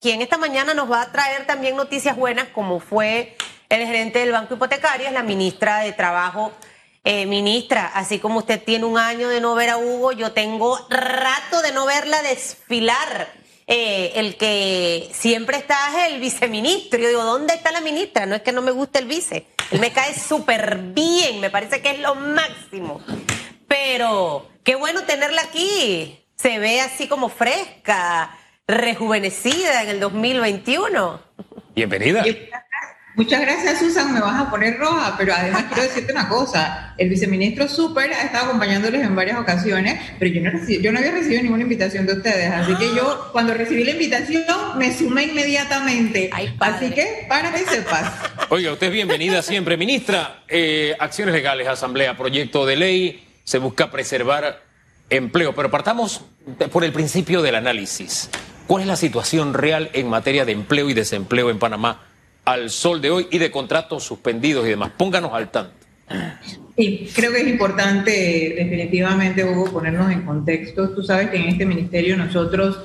quien esta mañana nos va a traer también noticias buenas, como fue el gerente del Banco Hipotecario, es la ministra de Trabajo. Eh, ministra, así como usted tiene un año de no ver a Hugo, yo tengo rato de no verla desfilar. Eh, el que siempre está es el viceministro. Yo digo, ¿dónde está la ministra? No es que no me guste el vice. Él me cae súper bien, me parece que es lo máximo. Pero qué bueno tenerla aquí. Se ve así como fresca, rejuvenecida en el 2021. Bienvenida. Muchas gracias, Susan. Me vas a poner roja, pero además quiero decirte una cosa. El viceministro Super ha estado acompañándoles en varias ocasiones, pero yo no, yo no había recibido ninguna invitación de ustedes. Así que yo, cuando recibí la invitación, me sumé inmediatamente. así que, para que sepas. Oiga, usted es bienvenida siempre. Ministra, eh, acciones legales, asamblea, proyecto de ley, se busca preservar empleo, pero partamos por el principio del análisis. ¿Cuál es la situación real en materia de empleo y desempleo en Panamá al sol de hoy y de contratos suspendidos y demás? Pónganos al tanto. Sí, creo que es importante definitivamente, Hugo, ponernos en contexto. Tú sabes que en este ministerio nosotros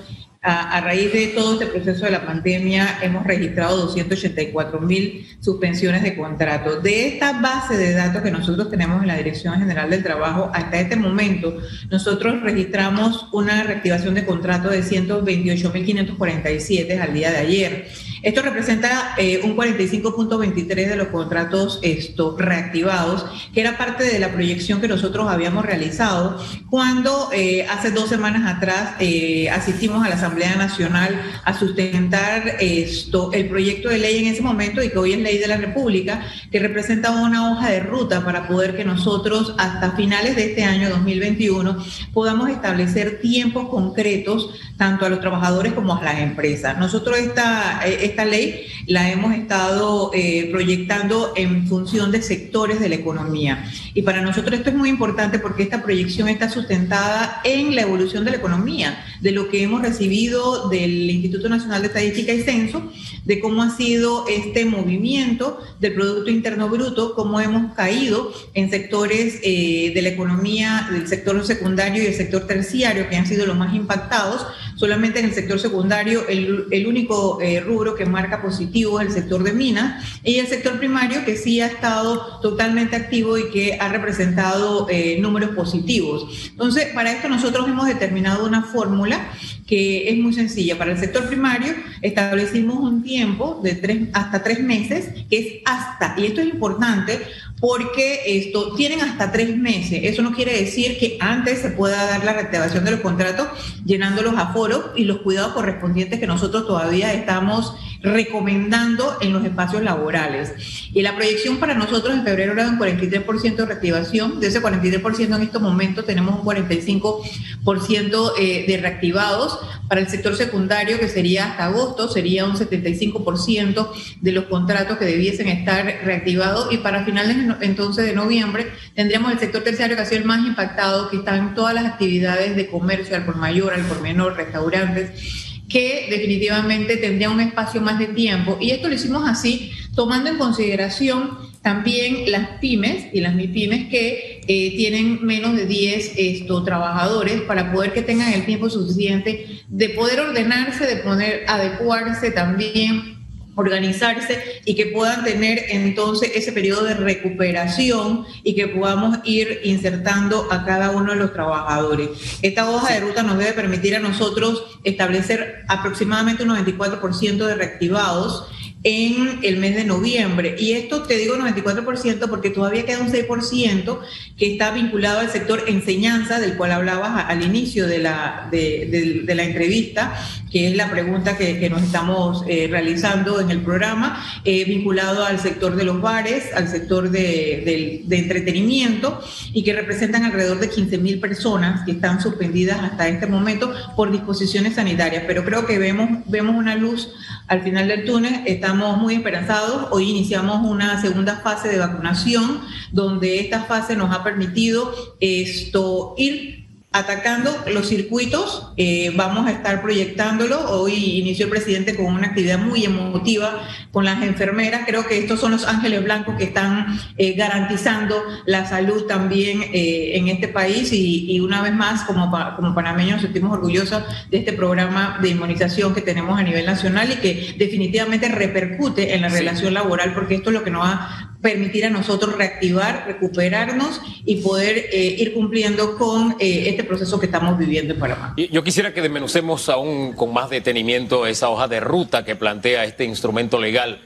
a, raíz de todo este proceso de la pandemia, hemos registrado 284 mil suspensiones de contratos. De esta base de datos que nosotros tenemos en la Dirección General del Trabajo, hasta este momento, nosotros registramos una reactivación de contratos de 128.547 al día de ayer. Esto representa eh, un 45.23 de los contratos esto, reactivados, que era parte de la proyección que nosotros habíamos realizado cuando eh, hace dos semanas atrás eh, asistimos a la Asamblea Nacional a sustentar esto, el proyecto de ley en ese momento y que hoy es ley de la República, que representa una hoja de ruta para poder que nosotros hasta finales de este año 2021 podamos establecer tiempos concretos tanto a los trabajadores como a las empresas. Nosotros esta, esta ley la hemos estado eh, proyectando en función de sectores de la economía. Y para nosotros esto es muy importante porque esta proyección está sustentada en la evolución de la economía, de lo que hemos recibido del Instituto Nacional de Estadística y Censo, de cómo ha sido este movimiento del Producto Interno Bruto, cómo hemos caído en sectores eh, de la economía, del sector secundario y el sector terciario, que han sido los más impactados. Solamente en el sector secundario, el, el único eh, rubro que marca positivo el sector de minas y el sector primario que sí ha estado totalmente activo y que ha representado eh, números positivos. Entonces, para esto nosotros hemos determinado una fórmula que es muy sencilla. Para el sector primario establecimos un tiempo de tres, hasta tres meses, que es hasta, y esto es importante porque esto tienen hasta tres meses. Eso no quiere decir que antes se pueda dar la reactivación de los contratos llenando los aforos y los cuidados correspondientes que nosotros todavía estamos recomendando en los espacios laborales. Y la proyección para nosotros en febrero era un 43% de reactivación. De ese 43% en estos momentos tenemos un 45% eh, de reactivados. Para el sector secundario, que sería hasta agosto, sería un 75% de los contratos que debiesen estar reactivados. Y para finales entonces de noviembre tendríamos el sector terciario que ha sido el más impactado, que están todas las actividades de comercio al por mayor, al por menor, restaurantes que definitivamente tendría un espacio más de tiempo. Y esto lo hicimos así, tomando en consideración también las pymes y las MIPYMES que eh, tienen menos de 10 esto, trabajadores para poder que tengan el tiempo suficiente de poder ordenarse, de poder adecuarse también organizarse y que puedan tener entonces ese periodo de recuperación y que podamos ir insertando a cada uno de los trabajadores. Esta hoja de ruta nos debe permitir a nosotros establecer aproximadamente un 94% de reactivados en el mes de noviembre. Y esto te digo 94% porque todavía queda un 6% que está vinculado al sector enseñanza, del cual hablabas al inicio de la, de, la entrevista, que es la pregunta que, nos estamos eh, realizando en el programa, eh, vinculado al sector de los bares, al sector de, de entretenimiento y que representan alrededor de 15 mil personas que están suspendidas hasta este momento por disposiciones sanitarias. Pero creo que vemos, vemos una luz al final del túnel. Estamos muy esperanzados. Hoy iniciamos una segunda fase de vacunación, donde esta fase nos ha permitido esto ir atacando los circuitos. Eh, vamos a estar proyectándolo. Hoy inició el presidente con una actividad muy emotiva con las enfermeras. Creo que estos son los ángeles blancos que están eh, garantizando la salud también eh, en este país y, una vez más, como, como panameños, sentimos orgullosos de este programa de inmunización que tenemos a nivel nacional y que definitivamente repercute en la relación laboral porque esto es lo que nos va permitir a nosotros reactivar, recuperarnos y poder ir cumpliendo con este proceso que estamos viviendo en Panamá. Yo quisiera que desmenucemos aún con más detenimiento esa hoja de ruta que plantea este instrumento legal,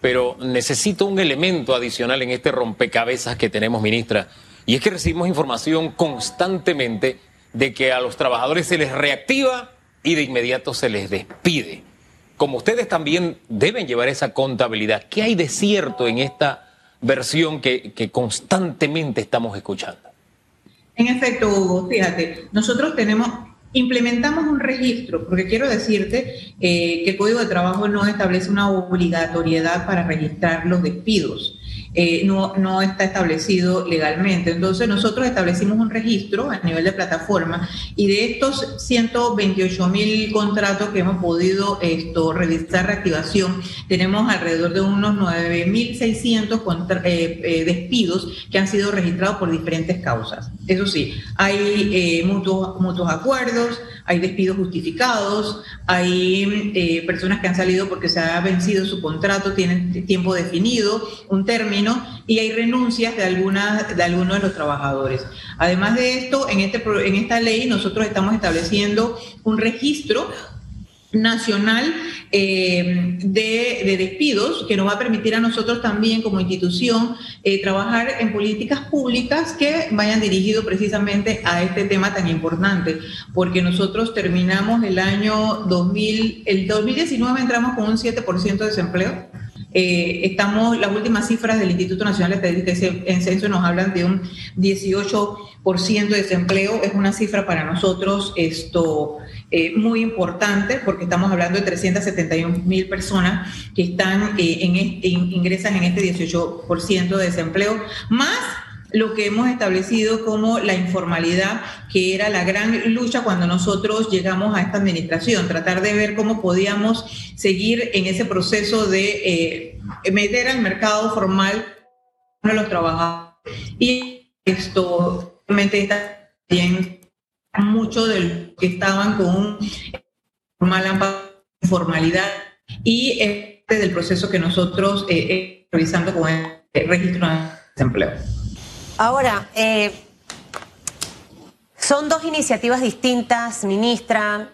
pero necesito un elemento adicional en este rompecabezas que tenemos, ministra, y es que recibimos información constantemente de que a los trabajadores se les reactiva y de inmediato se les despide. Como ustedes también deben llevar esa contabilidad, ¿qué hay de cierto en esta versión que, constantemente estamos escuchando? En efecto, Hugo, fíjate, nosotros tenemos, implementamos un registro, porque quiero decirte eh, que el Código de Trabajo no establece una obligatoriedad para registrar los despidos. Eh, no, no está establecido legalmente. Entonces nosotros establecimos un registro a nivel de plataforma y de estos 128 mil contratos que hemos podido esto, realizar reactivación, tenemos alrededor de unos 9.600 eh, eh, despidos que han sido registrados por diferentes causas. Eso sí, hay eh, mutuos, mutuos acuerdos, hay despidos justificados, hay eh, personas que han salido porque se ha vencido su contrato, tienen tiempo definido, un término, y hay renuncias de, algunas, de algunos de los trabajadores. Además de esto, en, este, en esta ley nosotros estamos estableciendo un registro nacional eh, de, despidos que nos va a permitir a nosotros también como institución eh, trabajar en políticas públicas que vayan dirigidos precisamente a este tema tan importante, porque nosotros terminamos el año 2000, el 2019 entramos con un 7% de desempleo. Eh, estamos, las últimas cifras del Instituto Nacional de Estadística en Censo nos hablan de un 18% de desempleo. Es una cifra para nosotros esto eh, muy importante porque estamos hablando de 371 mil personas que están eh, en este, ingresan en este 18% de desempleo, más lo que hemos establecido como la informalidad, que era la gran lucha cuando nosotros llegamos a esta administración, tratar de ver cómo podíamos seguir en ese proceso de eh, meter al mercado formal a los trabajadores. Y esto realmente está bien mucho de los que estaban con mala informalidad y este del proceso que nosotros eh, eh, revisando con el registro de desempleo. Ahora, eh, son dos iniciativas distintas, ministra,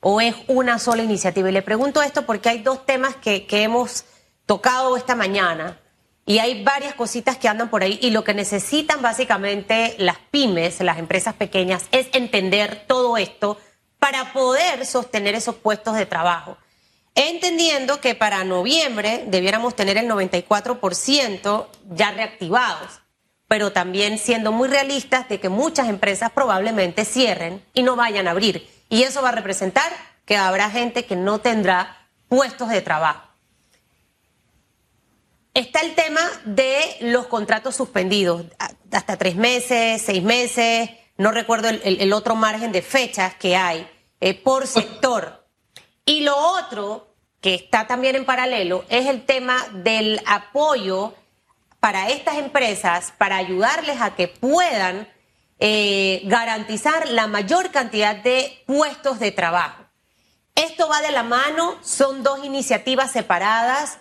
o es una sola iniciativa. Y le pregunto esto porque hay dos temas que, que hemos tocado esta mañana y hay varias cositas que andan por ahí y lo que necesitan básicamente las pymes, las empresas pequeñas, es entender todo esto para poder sostener esos puestos de trabajo. Entendiendo que para noviembre debiéramos tener el 94% ya reactivados, pero también siendo muy realistas de que muchas empresas probablemente cierren y no vayan a abrir. Y eso va a representar que habrá gente que no tendrá puestos de trabajo. Está el tema de los contratos suspendidos, hasta tres meses, seis meses, no recuerdo el, otro margen de fechas que hay eh, por sector. Y lo otro que está también en paralelo es el tema del apoyo para estas empresas, para ayudarles a que puedan eh, garantizar la mayor cantidad de puestos de trabajo. Esto va de la mano, son dos iniciativas separadas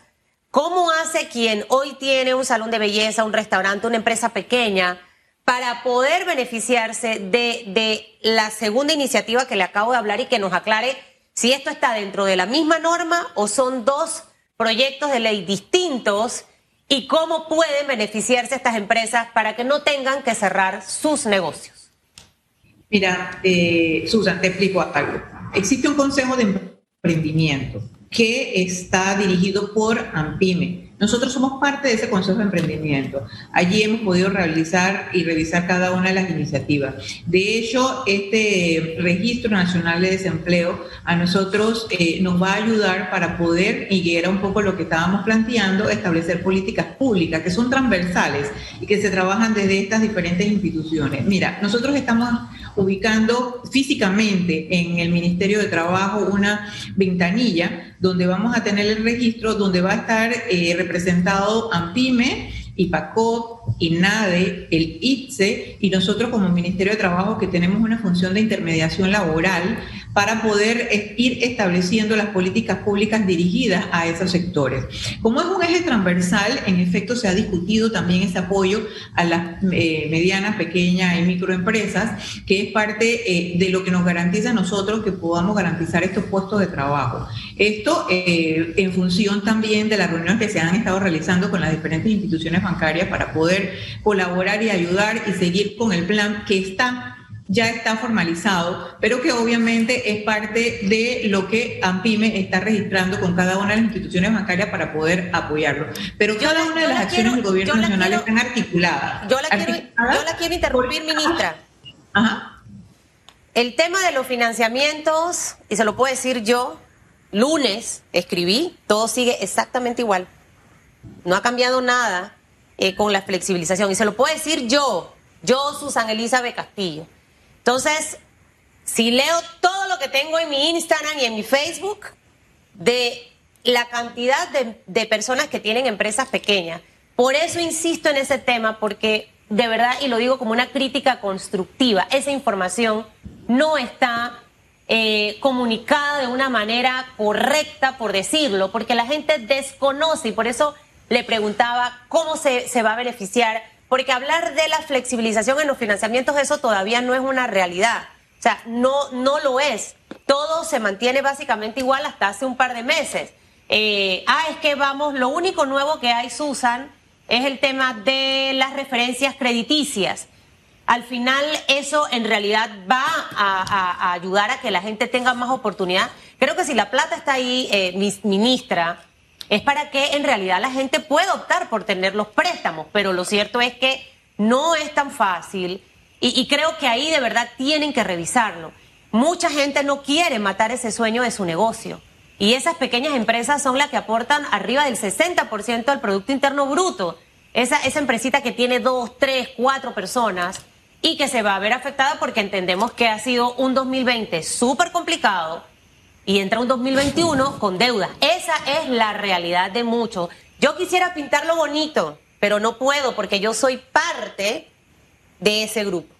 ¿Cómo hace quien hoy tiene un salón de belleza, un restaurante, una empresa pequeña, para poder beneficiarse de, la segunda iniciativa que le acabo de hablar y que nos aclare si esto está dentro de la misma norma o son dos proyectos de ley distintos y cómo pueden beneficiarse estas empresas para que no tengan que cerrar sus negocios? Mira, eh, Susan, te explico algo. Existe un consejo de emprendimiento que está dirigido por AMPIME. Nosotros somos parte de ese Consejo de Emprendimiento. Allí hemos podido realizar y revisar cada una de las iniciativas. De hecho, este Registro Nacional de Desempleo a nosotros eh, nos va a ayudar para poder, y era un poco lo que estábamos planteando, establecer políticas públicas que son transversales y que se trabajan desde estas diferentes instituciones. Mira, nosotros estamos ubicando físicamente en el Ministerio de Trabajo una ventanilla donde vamos a tener el registro, donde va a estar eh, representado AMPIME, IPACOT, INADE, el ITSE y nosotros como Ministerio de Trabajo que tenemos una función de intermediación laboral para poder ir estableciendo las políticas públicas dirigidas a esos sectores. Como es un eje transversal, en efecto se ha discutido también ese apoyo a las eh, medianas, pequeñas y microempresas, que es parte eh, de lo que nos garantiza a nosotros que podamos garantizar estos puestos de trabajo. Esto eh, en función también de las reuniones que se han estado realizando con las diferentes instituciones bancarias para poder colaborar y ayudar y seguir con el plan que está ya está formalizado, pero que obviamente es parte de lo que AMPIME está registrando con cada una de las instituciones bancarias para poder apoyarlo. Pero cada una de las acciones del gobierno nacional están articuladas. Yo la, quiero, yo la quiero interrumpir, ministra. Ajá. El tema de los financiamientos, y se lo puedo decir yo, lunes escribí, todo sigue exactamente igual. No ha cambiado nada eh, con la flexibilización. Y se lo puedo decir yo, yo, Susana Elizabeth Castillo. Entonces, si leo todo lo que tengo en mi Instagram y en mi Facebook de la cantidad de, personas que tienen empresas pequeñas, por eso insisto en ese tema, porque de verdad, y lo digo como una crítica constructiva, esa información no está eh, comunicada de una manera correcta, por decirlo, porque la gente desconoce y por eso le preguntaba cómo se, se va a beneficiar porque hablar de la flexibilización en los financiamientos, eso todavía no es una realidad. O sea, no, no lo es. Todo se mantiene básicamente igual hasta hace un par de meses. Eh, ah, es que vamos, lo único nuevo que hay, Susan, es el tema de las referencias crediticias. Al final eso en realidad va a, ayudar a que la gente tenga más oportunidad. Creo que si la plata está ahí, eh, ministra, es para que en realidad la gente pueda optar por tener los préstamos, pero lo cierto es que no es tan fácil y, creo que ahí de verdad tienen que revisarlo. Mucha gente no quiere matar ese sueño de su negocio y esas pequeñas empresas son las que aportan arriba del 60% del Producto Interno Bruto. Esa, esa empresita que tiene dos, tres, cuatro personas y que se va a ver afectada porque entendemos que ha sido un 2020 súper complicado y entra un 2021 con deuda. Esa es la realidad de muchos. Yo quisiera pintarlo bonito, pero no puedo porque yo soy parte de ese grupo.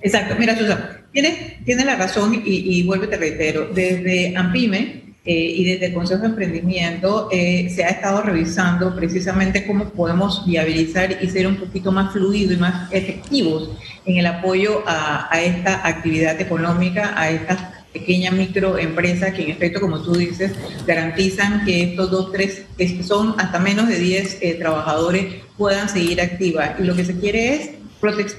Exacto, mira Susana, tienes, la razón y, vuelvo y te reitero, desde AMPIME eh, y desde el Consejo de Emprendimiento eh, se ha estado revisando precisamente cómo podemos viabilizar y ser un poquito más fluido y más efectivos en el apoyo a, a esta actividad económica, a estas pequeña microempresa que en efecto, como tú dices, garantizan que estos dos, tres, que son hasta menos de 10 eh, trabajadores puedan seguir activas. Y lo que se quiere es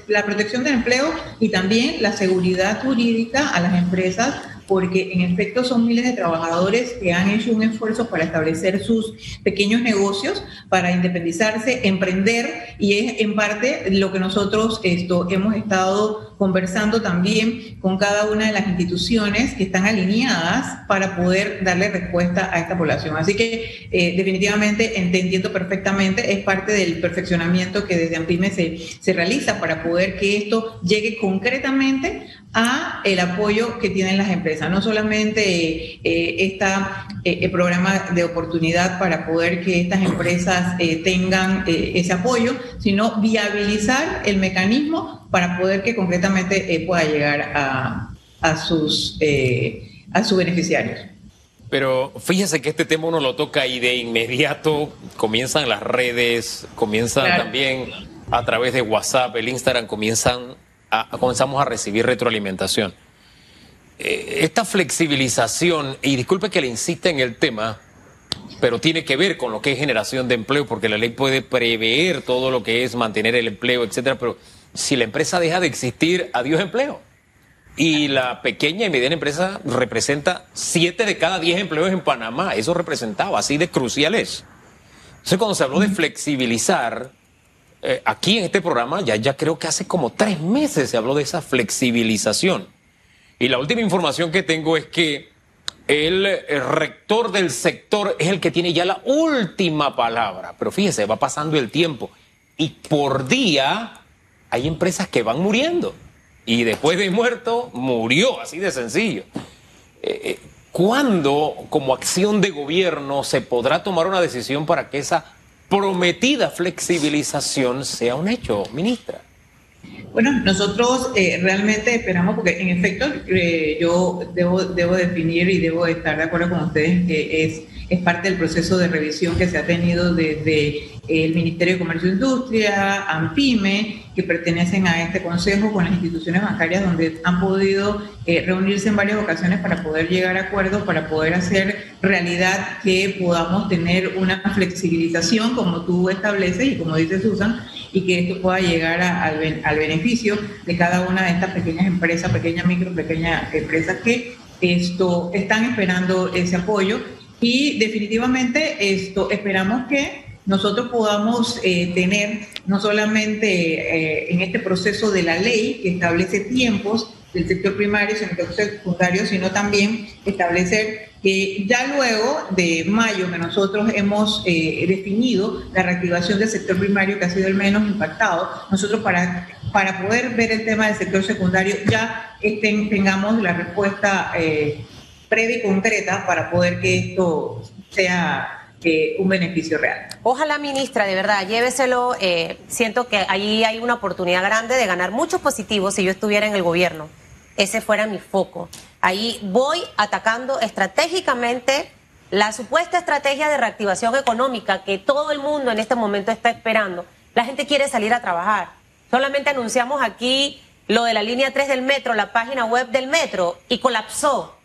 la protección del empleo y también la seguridad jurídica a las empresas porque en efecto son miles de trabajadores que han hecho un esfuerzo para establecer sus pequeños negocios, para independizarse, emprender, y es en parte lo que nosotros esto, hemos estado conversando también con cada una de las instituciones que están alineadas para poder darle respuesta a esta población. Así que eh, definitivamente entendiendo perfectamente, es parte del perfeccionamiento que desde AMPIME se, se realiza para poder que esto llegue concretamente a el apoyo que tienen las empresas, no solamente este programa de oportunidad para poder que estas empresas tengan ese apoyo, sino viabilizar el mecanismo para poder que concretamente pueda llegar a, a sus, a sus beneficiarios. Pero fíjese que este tema uno lo toca y de inmediato comienzan las redes, comienzan también a través de WhatsApp, el Instagram, comienzan comenzamos a recibir retroalimentación. Eh, esta flexibilización, y disculpe que le insista en el tema, pero tiene que ver con lo que es generación de empleo, porque la ley puede prever todo lo que es mantener el empleo, etcétera, pero si la empresa deja de existir, adiós empleo. Y la pequeña y mediana empresa representa 7 de cada 10 empleos en Panamá. Eso representaba, así de crucial es. Entonces, cuando se habló de flexibilizar, eh, aquí en este programa ya, ya creo que hace como tres meses se habló de esa flexibilización. Y la última información que tengo es que el, rector del sector es el que tiene ya la última palabra. Pero fíjese, va pasando el tiempo y por día hay empresas que van muriendo. y después de muerto murió, así de sencillo. Eh, eh, ¿Cuándo, como acción de gobierno, se podrá tomar una decisión para que esa prometida flexibilización sea un hecho, ministra? Bueno, nosotros eh, realmente esperamos, porque en efecto eh, yo debo, debo definir y debo estar de acuerdo con ustedes que es, es parte del proceso de revisión que se ha tenido desde el Ministerio de Comercio e Industria, AMPIME, que pertenecen a este consejo con las instituciones bancarias donde han podido eh, reunirse en varias ocasiones para poder llegar a acuerdos, para poder hacer realidad que podamos tener una flexibilización como tú estableces y como dice Susan, y que esto pueda llegar al, al, beneficio de cada una de estas pequeñas empresas, pequeñas, micro, pequeñas empresas que esto están esperando ese apoyo. Y definitivamente esto esperamos que nosotros podamos eh, tener no solamente eh, en este proceso de la ley que establece tiempos del sector primario y sector secundario, sino también establecer que ya luego de mayo que nosotros hemos eh, definido la reactivación del sector primario que ha sido el menos impactado, nosotros para, para poder ver el tema del sector secundario ya tengamos la respuesta previa y concreta para poder que esto sea eh, un beneficio real. Ojalá, ministra, de verdad, lléveselo. siento que ahí hay una oportunidad grande de ganar muchos positivos si yo estuviera en el gobierno. Ese fuera mi foco. Ahí voy atacando estratégicamente la supuesta estrategia de reactivación económica que todo el mundo en este momento está esperando. La gente quiere salir a trabajar. Solamente anunciamos aquí lo de la línea 3 del metro, la página web del metro, y colapsó.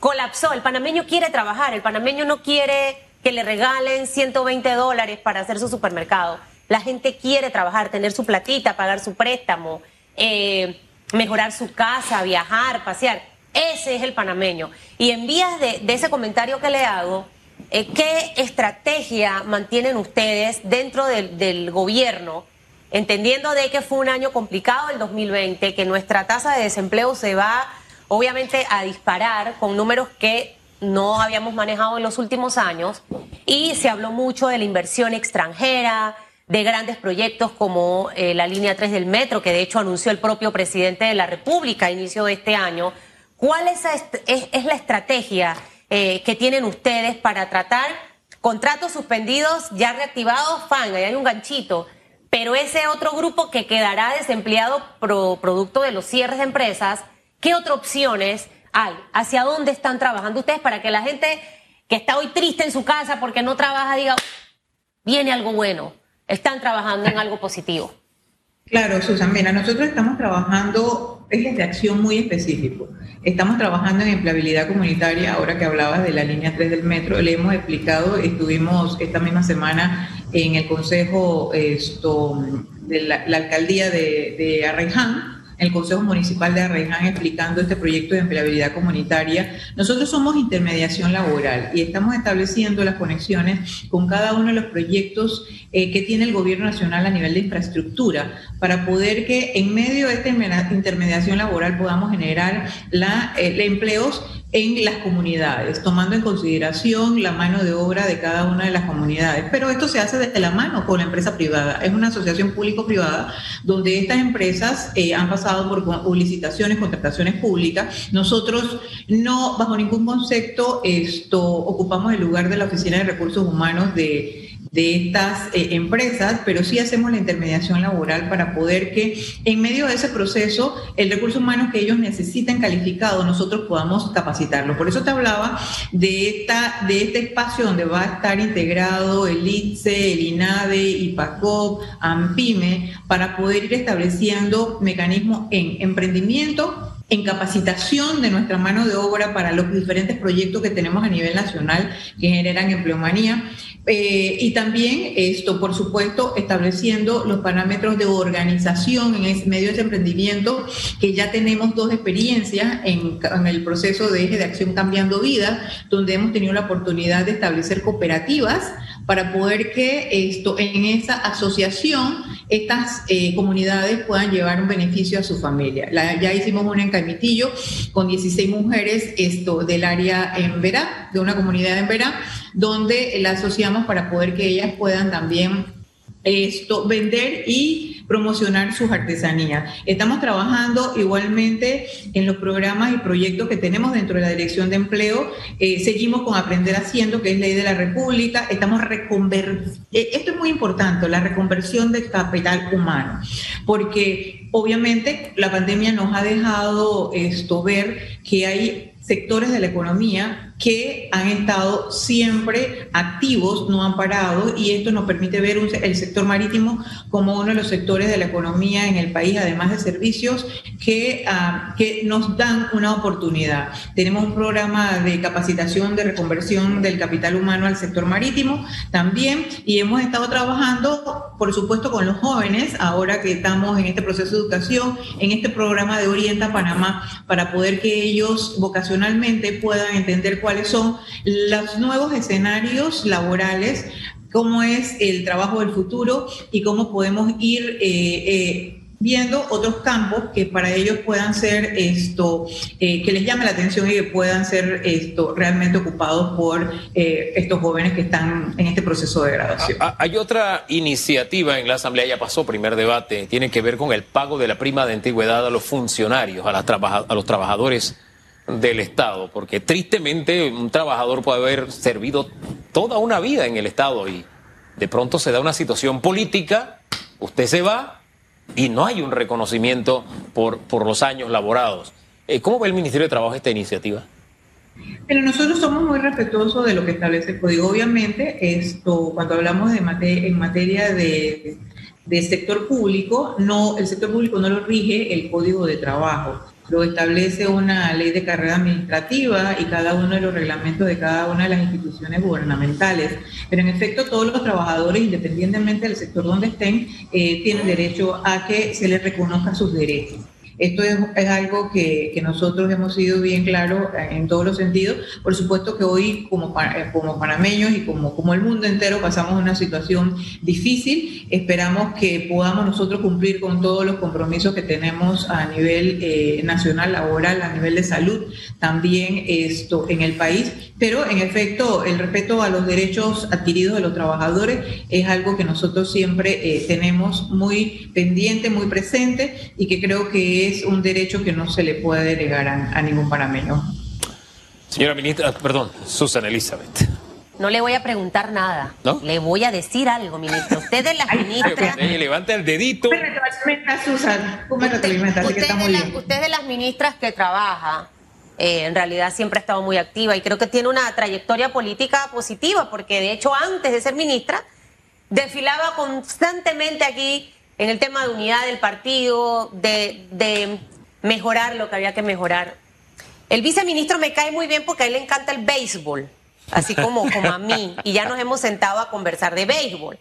Colapsó. El panameño quiere trabajar. El panameño no quiere que le regalen 120 dólares para hacer su supermercado. La gente quiere trabajar, tener su platita, pagar su préstamo, eh, mejorar su casa, viajar, pasear. Ese es el panameño. Y en vías de, ese comentario que le hago, eh, ¿qué estrategia mantienen ustedes dentro del, gobierno, entendiendo de que fue un año complicado el 2020, que nuestra tasa de desempleo se va obviamente a disparar con números que no habíamos manejado en los últimos años y se habló mucho de la inversión extranjera, de grandes proyectos como eh, la línea 3 del metro, que de hecho anunció el propio presidente de la República a inicio de este año, ¿Cuál es, la estrategia eh, que tienen ustedes para tratar contratos suspendidos, ya reactivados? Fan, ahí hay un ganchito. Pero ese otro grupo que quedará desempleado producto de los cierres de empresas, ¿qué otras opciones hay? ¿Hacia dónde están trabajando ustedes para que la gente que está hoy triste en su casa porque no trabaja diga, viene algo bueno? Están trabajando en algo positivo. Claro, Susan, mira, nosotros estamos trabajando ejes de acción muy específicos. Estamos trabajando en empleabilidad comunitaria, ahora que hablabas de la línea 3 del metro, le hemos explicado, estuvimos esta misma semana en el Consejo esto, de la, Alcaldía de, de el Consejo Municipal de Arreján explicando este proyecto de empleabilidad comunitaria. Nosotros somos intermediación laboral y estamos estableciendo las conexiones con cada uno de los proyectos eh, que tiene el Gobierno Nacional a nivel de infraestructura para poder que en medio de esta intermediación laboral podamos generar la, eh, empleos en las comunidades, tomando en consideración la mano de obra de cada una de las comunidades. Pero esto se hace desde la mano con la empresa privada. Es una asociación público-privada donde estas empresas eh, han pasado por licitaciones, contrataciones públicas. Nosotros no, bajo ningún concepto, esto ocupamos el lugar de la Oficina de Recursos Humanos de de estas eh, empresas, pero sí hacemos la intermediación laboral para poder que en medio de ese proceso el recurso humano que ellos necesitan calificado nosotros podamos capacitarlo. Por eso te hablaba de, esta, de este espacio donde va a estar integrado el ITSE, el INADE, IPACOP, AMPIME, para poder ir estableciendo mecanismos en emprendimiento en capacitación de nuestra mano de obra para los diferentes proyectos que tenemos a nivel nacional que generan empleomanía. Eh, y también esto, por supuesto, estableciendo los parámetros de organización en ese medio de emprendimiento, que ya tenemos dos experiencias en, el proceso de eje de acción Cambiando Vida, donde hemos tenido la oportunidad de establecer cooperativas para poder que esto, en esa asociación estas eh, comunidades puedan llevar un beneficio a su familia. ya hicimos una en Caimitillo con 16 mujeres esto, del área en Verá, de una comunidad en Verá, donde la asociamos para poder que ellas puedan también esto, vender y promocionar sus artesanías. Estamos trabajando igualmente en los programas y proyectos que tenemos dentro de la Dirección de Empleo. Eh, seguimos con Aprender Haciendo, que es ley de la República. Estamos reconver... Eh, esto es muy importante, la reconversión del capital humano, porque obviamente la pandemia nos ha dejado esto ver que hay sectores de la economía que han estado siempre activos, no han parado, y esto nos permite ver el sector marítimo como uno de los sectores de la economía en el país, además de servicios, que, ah, que nos dan una oportunidad. Tenemos un programa de capacitación, de reconversión del capital humano al sector marítimo también, y hemos estado trabajando, por supuesto, con los jóvenes, ahora que estamos en este proceso de educación, en este programa de Orienta Panamá, para poder que ellos vocacionalmente puedan entender cuáles son los nuevos escenarios laborales, cómo es el trabajo del futuro y cómo podemos ir eh, eh, viendo otros campos que para ellos puedan ser esto, eh, que les llame la atención y que puedan ser esto realmente ocupados por estos jóvenes que están en este proceso de graduación. Ah, hay otra iniciativa en la Asamblea, ya pasó primer debate, tiene que ver con el pago de la prima de antigüedad a los funcionarios, a, las a los trabajadores del Estado, porque tristemente un trabajador puede haber servido toda una vida en el Estado y de pronto se da una situación política, usted se va y no hay un reconocimiento por, por los años laborados. Eh, ¿Cómo ve el Ministerio de Trabajo esta iniciativa? Pero nosotros somos muy respetuosos de lo que establece el código. Obviamente, esto, cuando hablamos de en materia de, de sector público, no, el sector público no lo rige el código de trabajo lo establece una ley de carrera administrativa y cada uno de los reglamentos de cada una de las instituciones gubernamentales. Pero en efecto, todos los trabajadores, independientemente del sector donde estén, eh, tienen derecho a que se les reconozca sus derechos. Esto es, algo que, nosotros hemos sido bien claros en todos los sentidos. Por supuesto que hoy como, eh, como panameños y como, como el mundo entero pasamos una situación difícil. Esperamos que podamos nosotros cumplir con todos los compromisos que tenemos a nivel eh, nacional, laboral, a nivel de salud, también esto en el país. Pero en efecto, el respeto a los derechos adquiridos de los trabajadores es algo que nosotros siempre eh, tenemos muy pendiente, muy presente y que creo que es un derecho que no se le puede negar a, ningún panameño. Señora ministra, perdón, Susan Elizabeth. No le voy a preguntar nada. ¿No? Le voy a decir algo, ministro. Usted es la ministra. levanta el dedito. Susan. Usted, usted, de las ministras que trabaja. Eh, en realidad siempre ha estado muy activa y creo que tiene una trayectoria política positiva, porque de hecho antes de ser ministra desfilaba constantemente aquí en el tema de unidad del partido, de, mejorar lo que había que mejorar. El viceministro me cae muy bien porque a él le encanta el béisbol, así como, como a mí, y ya nos hemos sentado a conversar de béisbol.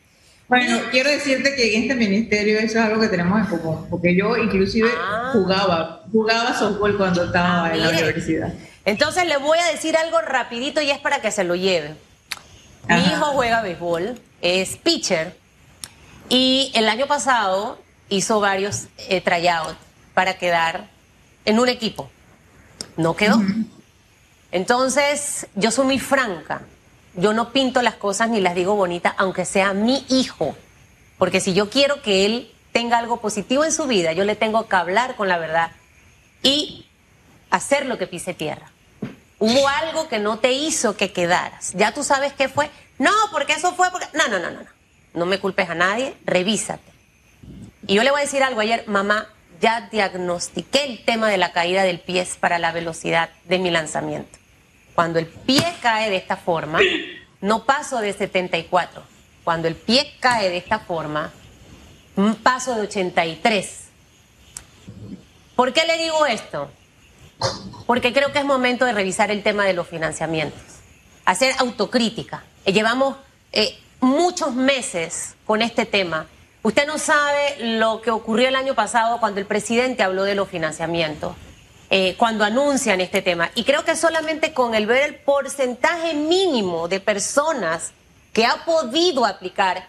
Bueno, quiero decirte que en este ministerio eso es algo que tenemos en común, porque yo inclusive ah. jugaba, jugaba softball cuando estaba ah, en la universidad. Entonces le voy a decir algo rapidito y es para que se lo lleve. Mi hijo juega béisbol, es pitcher, y el año pasado hizo varios eh, para quedar en un equipo. No quedó. Entonces, yo soy muy franca. Yo no pinto las cosas ni las digo bonitas, aunque sea mi hijo. Porque si yo quiero que él tenga algo positivo en su vida, yo le tengo que hablar con la verdad y hacer lo que pise tierra. Hubo algo que no te hizo que quedaras. Ya tú sabes qué fue. No, porque eso fue porque... No, no, no, no no me culpes a nadie, revísate. Y yo le voy a decir algo ayer, mamá, ya diagnostiqué el tema de la caída del pie para la velocidad de mi lanzamiento. Cuando el pie cae de esta forma, no paso de 74. Cuando el pie cae de esta forma, paso de 83. ¿Por qué le digo esto? Porque creo que es momento de revisar el tema de los financiamientos, hacer autocrítica. Llevamos eh, muchos meses con este tema. Usted no sabe lo que ocurrió el año pasado cuando el presidente habló de los financiamientos, eh, cuando anuncian este tema. Y creo que solamente con el ver el porcentaje mínimo de personas que ha podido aplicar,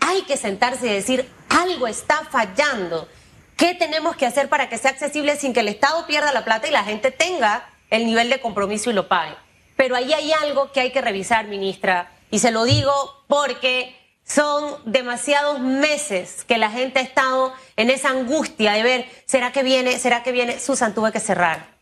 hay que sentarse y decir, algo está fallando. ¿Qué tenemos que hacer para que sea accesible sin que el Estado pierda la plata y la gente tenga el nivel de compromiso y lo pague? Pero ahí hay algo que hay que revisar, ministra y se lo digo porque Son demasiados meses que la gente ha estado en esa angustia de ver, ¿será que viene? ¿Será que viene? Susan, tuve que cerrar.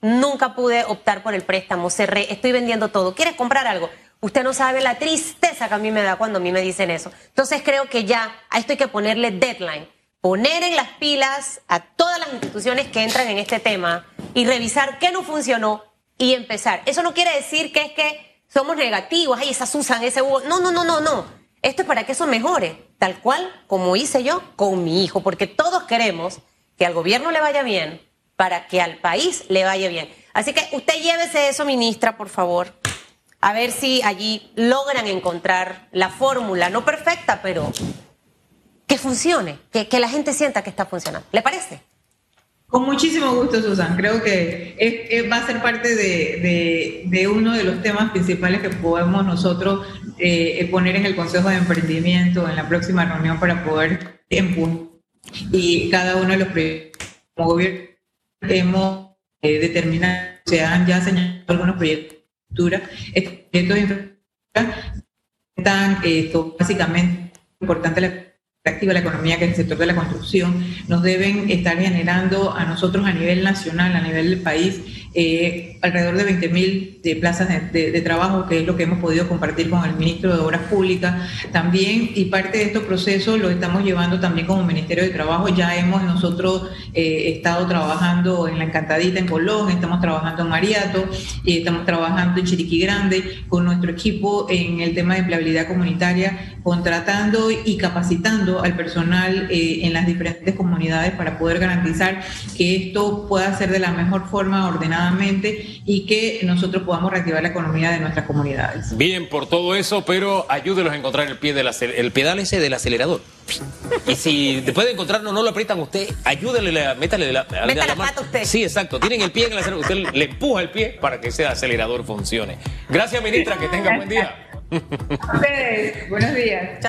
Nunca pude optar por el préstamo, cerré, estoy vendiendo todo. ¿Quieres comprar algo? Usted no sabe la tristeza que a mí me da cuando a mí me dicen eso. Entonces creo que ya a esto hay que ponerle deadline, poner en las pilas a todas las instituciones que entran en este tema y revisar qué no funcionó y empezar. Eso no quiere decir que es que somos negativos, ay, esa Susan, ese Hugo. No, no, no, no, no. Esto es para que eso mejore, tal cual como hice yo con mi hijo, porque todos queremos que al gobierno le vaya bien, para que al país le vaya bien. Así que usted llévese eso, ministra, por favor a ver si allí logran encontrar la fórmula, no perfecta, pero que funcione, que, la gente sienta que está funcionando. ¿Le parece? Con muchísimo gusto, Susan. Creo que va a ser parte de, uno de los temas principales que podemos nosotros eh, poner en el Consejo de Emprendimiento en la próxima reunión para poder empujar. Y cada uno de los proyectos como gobierno hemos eh, determinado, se han ya señalado algunos proyectos estos proyectos están esto, básicamente importante la activa la economía, que es el sector de la construcción, nos deben estar generando a nosotros a nivel nacional, a nivel del país, eh, alrededor de 20.000 de plazas de, trabajo, que es lo que hemos podido compartir con el ministro de Obras Públicas también, y parte de estos procesos lo estamos llevando también como Ministerio de Trabajo. Ya hemos nosotros eh, estado trabajando en La Encantadita, en Colón, estamos trabajando en Mariato, y estamos trabajando en Chiriquí Grande con nuestro equipo en el tema de empleabilidad comunitaria, contratando y capacitando al personal eh, en las diferentes comunidades para poder garantizar que esto pueda ser de la mejor forma ordenada y que nosotros podamos reactivar la economía de nuestras comunidades. Bien por todo eso, pero ayúdenos a encontrar el pie del el pedal ese del acelerador. Y si después de encontrarlo no lo aprietan usted, ayúdele, métale la, Meta la, pata usted. Sí, exacto. Tienen el pie en el acelerador, usted le empuja el pie para que ese acelerador funcione. Gracias, ministra, que tenga buen día. A ustedes, buenos días.